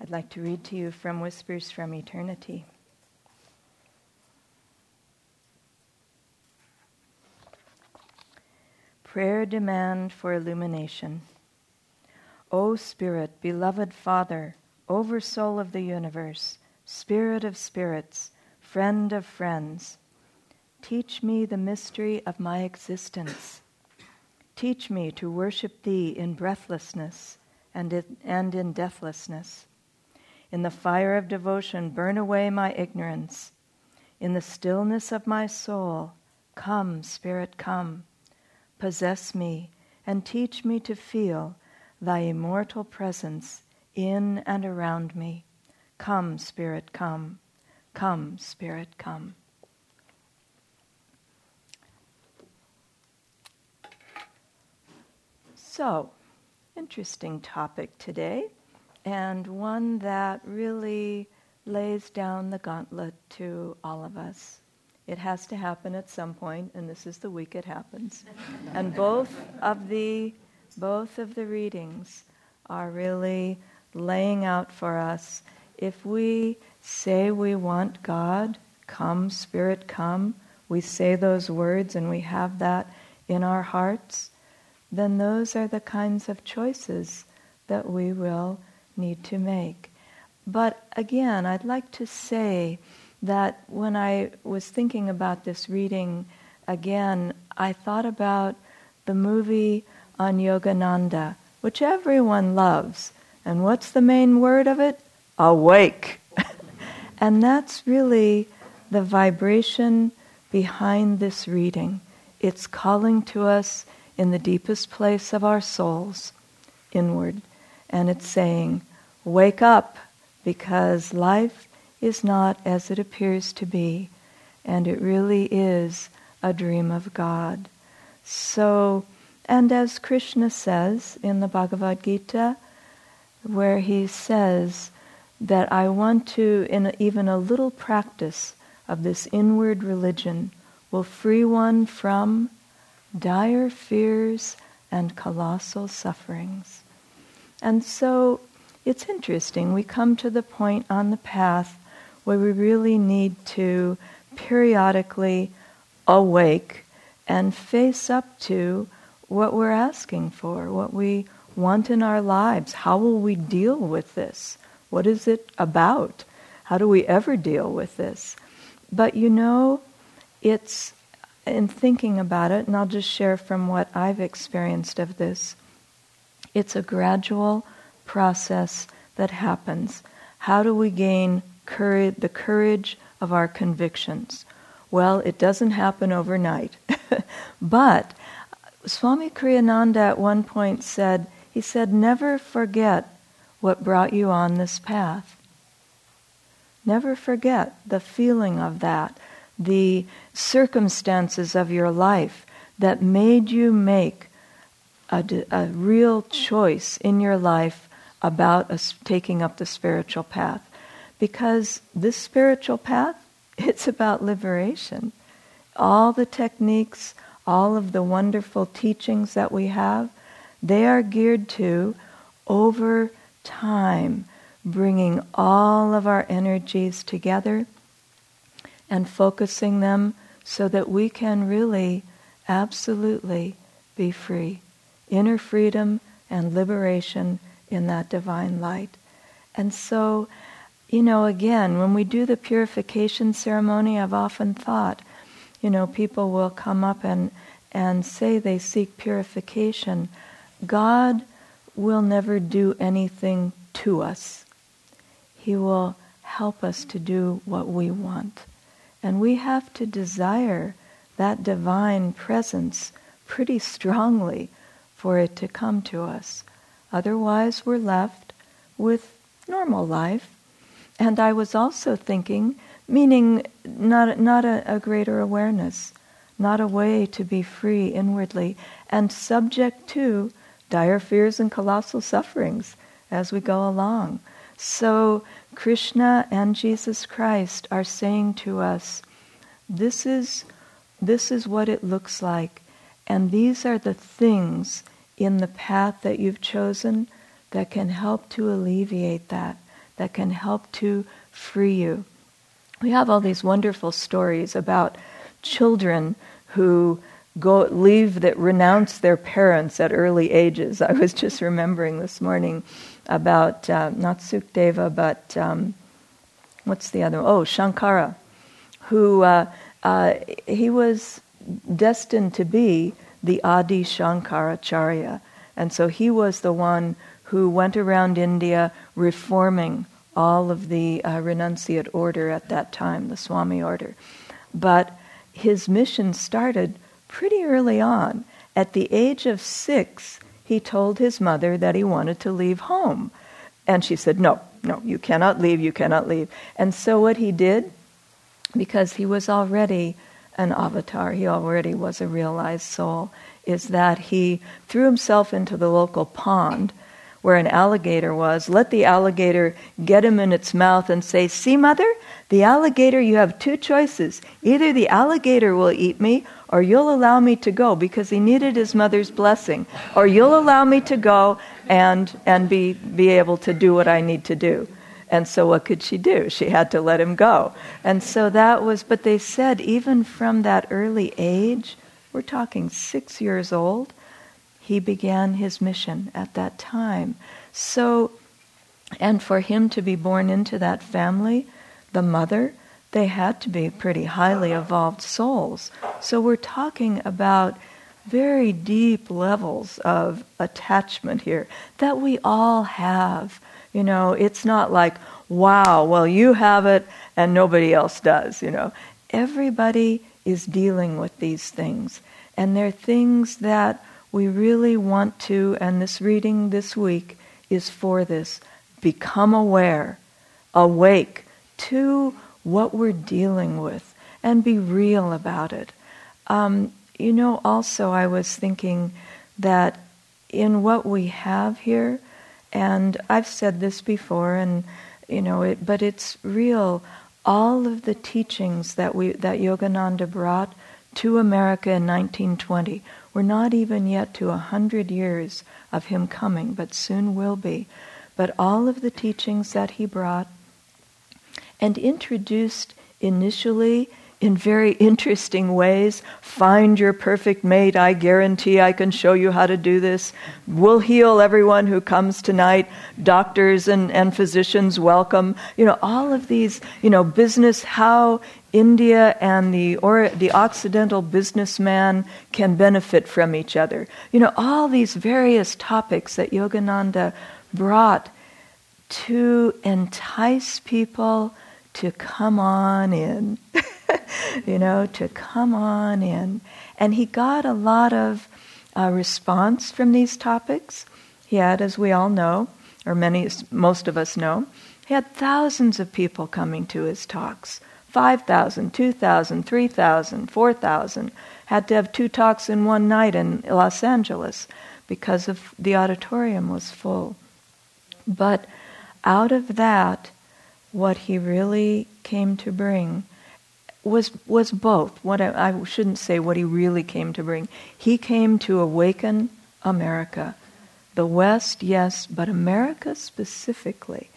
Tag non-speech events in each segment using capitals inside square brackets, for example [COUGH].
I'd like to read to you from Whispers from Eternity. Prayer demand for illumination. O Spirit, beloved Father, Oversoul of the universe, Spirit of spirits, Friend of friends, teach me the mystery of my existence. Teach me to worship Thee in breathlessness and in, and in deathlessness. In the fire of devotion, burn away my ignorance. In the stillness of my soul, come, Spirit, come possess me, and teach me to feel thy immortal presence in and around me. Come, Spirit, come. Come, Spirit, come. So, interesting topic today, and one that really lays down the gauntlet to all of us. It has to happen at some point, and this is the week it happens. and both of the both of the readings are really laying out for us if we say we want God, come, Spirit, come, we say those words and we have that in our hearts, then those are the kinds of choices that we will need to make. But again, I'd like to say that when I was thinking about this reading again, I thought about the movie on Yogananda, which everyone loves. And what's the main word of it? Awake. [LAUGHS] and that's really the vibration behind this reading. It's calling to us in the deepest place of our souls, inward. And it's saying, Wake up, because life is not as it appears to be, and it really is a dream of God. So, and as Krishna says in the Bhagavad Gita, where he says that I want to, in even a little practice of this inward religion, will free one from dire fears and colossal sufferings. And so it's interesting. We come to the point on the path where we really need to periodically awake and face up to what we're asking for, what we want in our lives. How will we deal with this? What is it about? How do we ever deal with this? But you know, it's in thinking about it, and I'll just share from what I've experienced of this, it's a gradual process that happens. How do we gain courage, the courage of our convictions. Well, it doesn't happen overnight. [LAUGHS] but Swami Kriyananda at one point said, he said, never forget what brought you on this path. Never forget the feeling of that, the circumstances of your life that made you make a, a real choice in your life about taking up the spiritual path because this spiritual path, [LAUGHS] it's about liberation. All the techniques, all of the wonderful teachings that we have, they are geared to, over time, bringing all of our energies together and focusing them so that we can really, absolutely be free. Inner freedom and liberation in that divine light. And so, you know, again, when we do the purification ceremony, I've often thought, you know, people will come up and, and say they seek purification. God will never do anything to us. He will help us to do what we want. And we have to desire that divine presence pretty strongly for it to come to us. Otherwise, we're left with normal life and I was also thinking, meaning not, not a, a greater awareness, not a way to be free inwardly, and subject to dire fears and colossal sufferings as we go along. So, Krishna and Jesus Christ are saying to us, this is, this is what it looks like, and these are the things in the path that you've chosen that can help to alleviate that that can help to free you. We have all these wonderful stories about children who go leave that renounce their parents at early ages. I was just remembering this morning about uh, not Sukdeva, but um, what's the other? Oh, Shankara, who uh, uh, he was destined to be the Adi Shankaracharya, and so he was the one who went around India reforming all of the uh, renunciate order at that time, the Swami order. But his mission started pretty early on. At the age of six, he told his mother that he wanted to leave home. And she said, No, no, you cannot leave, you cannot leave. And so what he did, because he was already an avatar, he already was a realized soul, is that he threw himself into the local pond where an alligator was, let the alligator get him in its mouth and say, See, mother, the alligator, you have two choices. Either the alligator will eat me, or you'll allow me to go, because he needed his mother's blessing, or you'll allow me to go and, and be, be able to do what I need to do. And so, what could she do? She had to let him go. And so that was, but they said, even from that early age, we're talking six years old, he began his mission at that time. So, and for him to be born into that family, the mother, they had to be pretty highly evolved souls. So we're talking about very deep levels of attachment here that we all have. You know, it's not like, wow, well, you have it and nobody else does, you know. Everybody is dealing with these things. And they're things that we really want to, and this reading this week is for this become aware, awake to what we're dealing with, and be real about it. Um, you know, also, I was thinking that in what we have here, and I've said this before, and you know, it, but it's real. All of the teachings that we that Yogananda brought to America in 1920 we're not even yet to a hundred years of him coming, but soon will be. But all of the teachings that he brought and introduced initially in very interesting ways. Find your perfect mate. I guarantee I can show you how to do this. We'll heal everyone who comes tonight. Doctors and, and physicians welcome. You know, all of these, you know, business, how India and the, or, the Occidental businessman can benefit from each other. You know, all these various topics that Yogananda brought to entice people to come on in, [LAUGHS] [LAUGHS] you know, to come on in. And he got a lot of uh, response from these topics. He had, as we all know, or many, most of us know, he had thousands of people coming to his talks 5,000, 2,000, 3,000, 4,000. Had to have two talks in one night in Los Angeles because of the auditorium was full. But out of that, what he really came to bring was was both. What I, I shouldn't say what he really came to bring. He came to awaken America, the West, yes, but America specifically.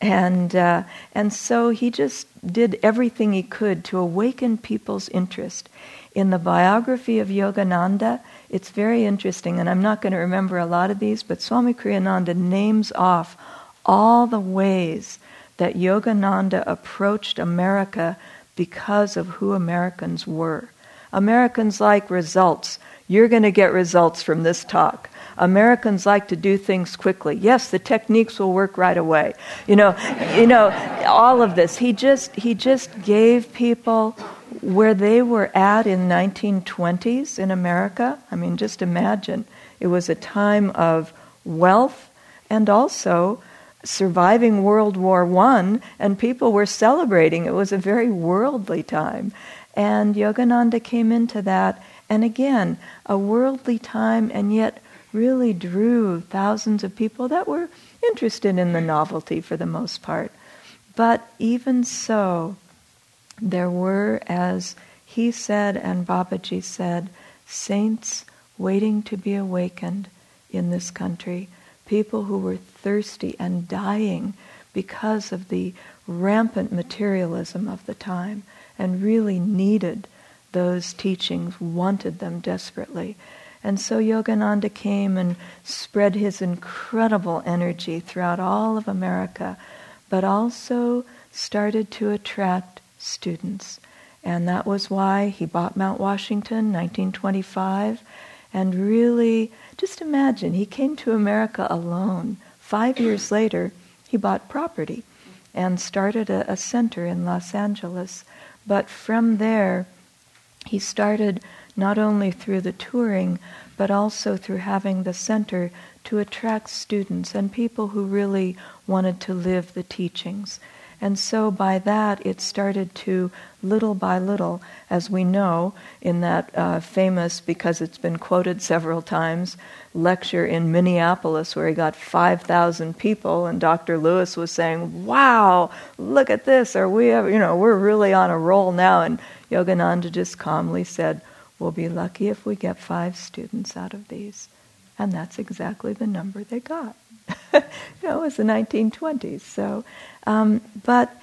And, uh, and so he just did everything he could to awaken people's interest. In the biography of Yogananda, it's very interesting, and I'm not going to remember a lot of these, but Swami Kriyananda names off all the ways that Yogananda approached America because of who Americans were. Americans like results. You're going to get results from this talk. Americans like to do things quickly. Yes, the techniques will work right away. You know, you know, all of this. He just he just gave people where they were at in 1920s in America. I mean, just imagine. It was a time of wealth and also surviving World War One, and people were celebrating. It was a very worldly time. And Yogananda came into that, and again, a worldly time, and yet really drew thousands of people that were interested in the novelty for the most part. But even so, there were, as he said and Babaji said, saints waiting to be awakened in this country, people who were thirsty and dying because of the rampant materialism of the time and really needed those teachings, wanted them desperately. And so Yogananda came and spread his incredible energy throughout all of America, but also started to attract students. And that was why he bought Mount Washington, 1925, and really, just imagine, he came to America alone. Five years later, he bought property and started a, a center in Los Angeles. But from there, he started not only through the touring, but also through having the center to attract students and people who really wanted to live the teachings. And so by that, it started to, little by little, as we know in that uh, famous, because it's been quoted several times, lecture in Minneapolis where he got 5,000 people, and Dr. Lewis was saying, Wow, look at this. Are we, ever, you know, we're really on a roll now. And Yogananda just calmly said, We'll be lucky if we get five students out of these. And that's exactly the number they got. [LAUGHS] you it was the 1920s. So, um, but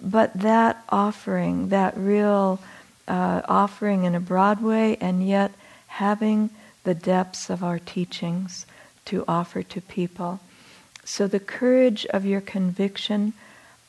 but that offering, that real uh, offering in a broad way, and yet having the depths of our teachings to offer to people. So the courage of your conviction,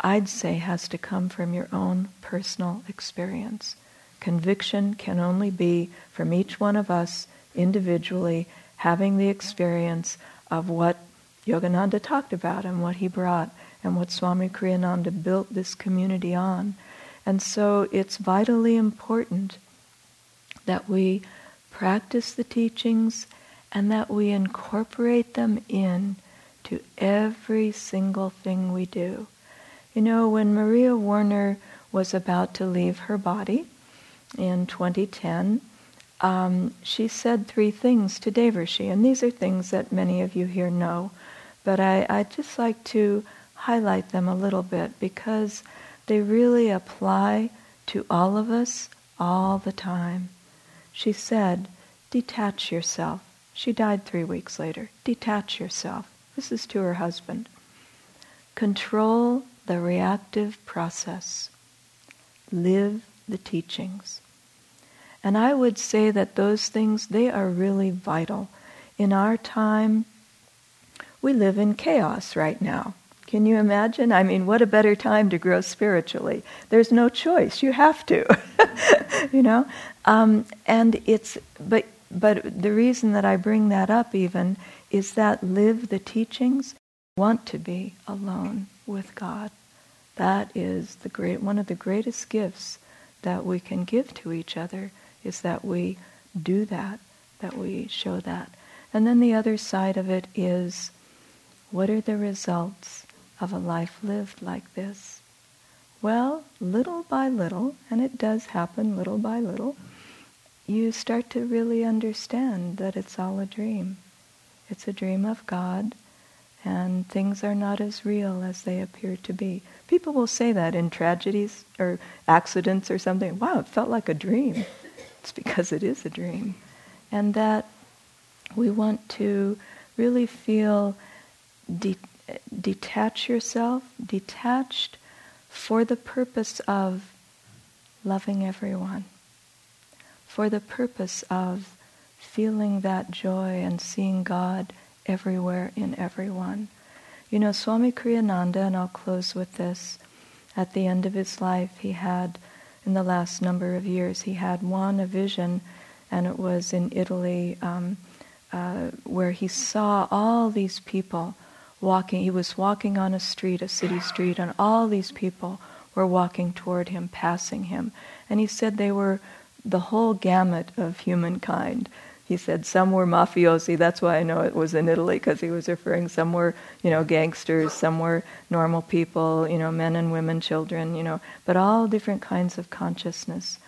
I'd say, has to come from your own personal experience. Conviction can only be from each one of us individually having the experience of what Yogananda talked about and what he brought and what Swami Kriyananda built this community on. And so it's vitally important that we practice the teachings and that we incorporate them in to every single thing we do. You know, when Maria Warner was about to leave her body, in 2010, um, she said three things to Devarshi, and these are things that many of you here know, but I, I'd just like to highlight them a little bit because they really apply to all of us all the time. She said, detach yourself. She died three weeks later. Detach yourself. This is to her husband. Control the reactive process. Live the teachings. And I would say that those things, they are really vital. In our time, we live in chaos right now. Can you imagine? I mean, what a better time to grow spiritually. There's no choice. You have to. [LAUGHS] you know? Um, and it's, but, but the reason that I bring that up even is that live the teachings, want to be alone with God. That is the great, one of the greatest gifts that we can give to each other is that we do that, that we show that. And then the other side of it is what are the results of a life lived like this? Well, little by little, and it does happen little by little, you start to really understand that it's all a dream. It's a dream of God and things are not as real as they appear to be. People will say that in tragedies or accidents or something. Wow, it felt like a dream. It's because it is a dream. And that we want to really feel de- detach yourself, detached for the purpose of loving everyone, for the purpose of feeling that joy and seeing God everywhere in everyone. You know, Swami Kriyananda, and I'll close with this, at the end of his life, he had, in the last number of years, he had one, a vision, and it was in Italy, um, uh, where he saw all these people walking. He was walking on a street, a city street, and all these people were walking toward him, passing him. And he said they were the whole gamut of humankind he said some were mafiosi. That's why I know it was in Italy because he was referring some were, you know, gangsters, some were normal people, you know, men and women, children, you know, but all different kinds of consciousness.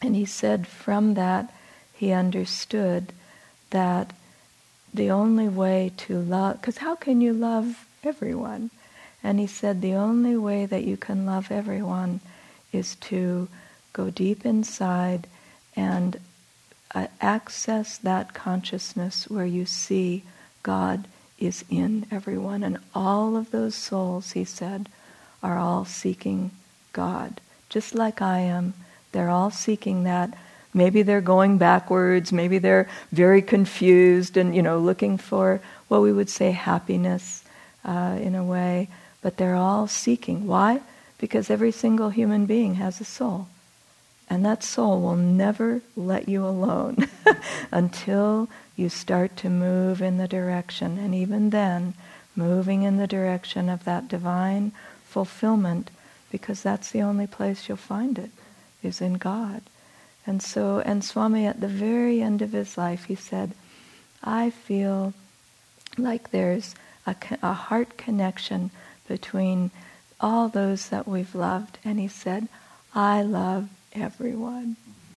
And he said from that he understood that the only way to love, because how can you love everyone? And he said the only way that you can love everyone is to go deep inside and uh, access that consciousness where you see God is in everyone. And all of those souls, he said, are all seeking God. Just like I am, they're all seeking that. Maybe they're going backwards, maybe they're very confused and, you know, looking for what we would say happiness uh, in a way, but they're all seeking. Why? Because every single human being has a soul. And that soul will never let you alone [LAUGHS] until you start to move in the direction. And even then, moving in the direction of that divine fulfillment, because that's the only place you'll find it, is in God. And so, and Swami at the very end of his life, he said, I feel like there's a, a heart connection between all those that we've loved. And he said, I love everyone.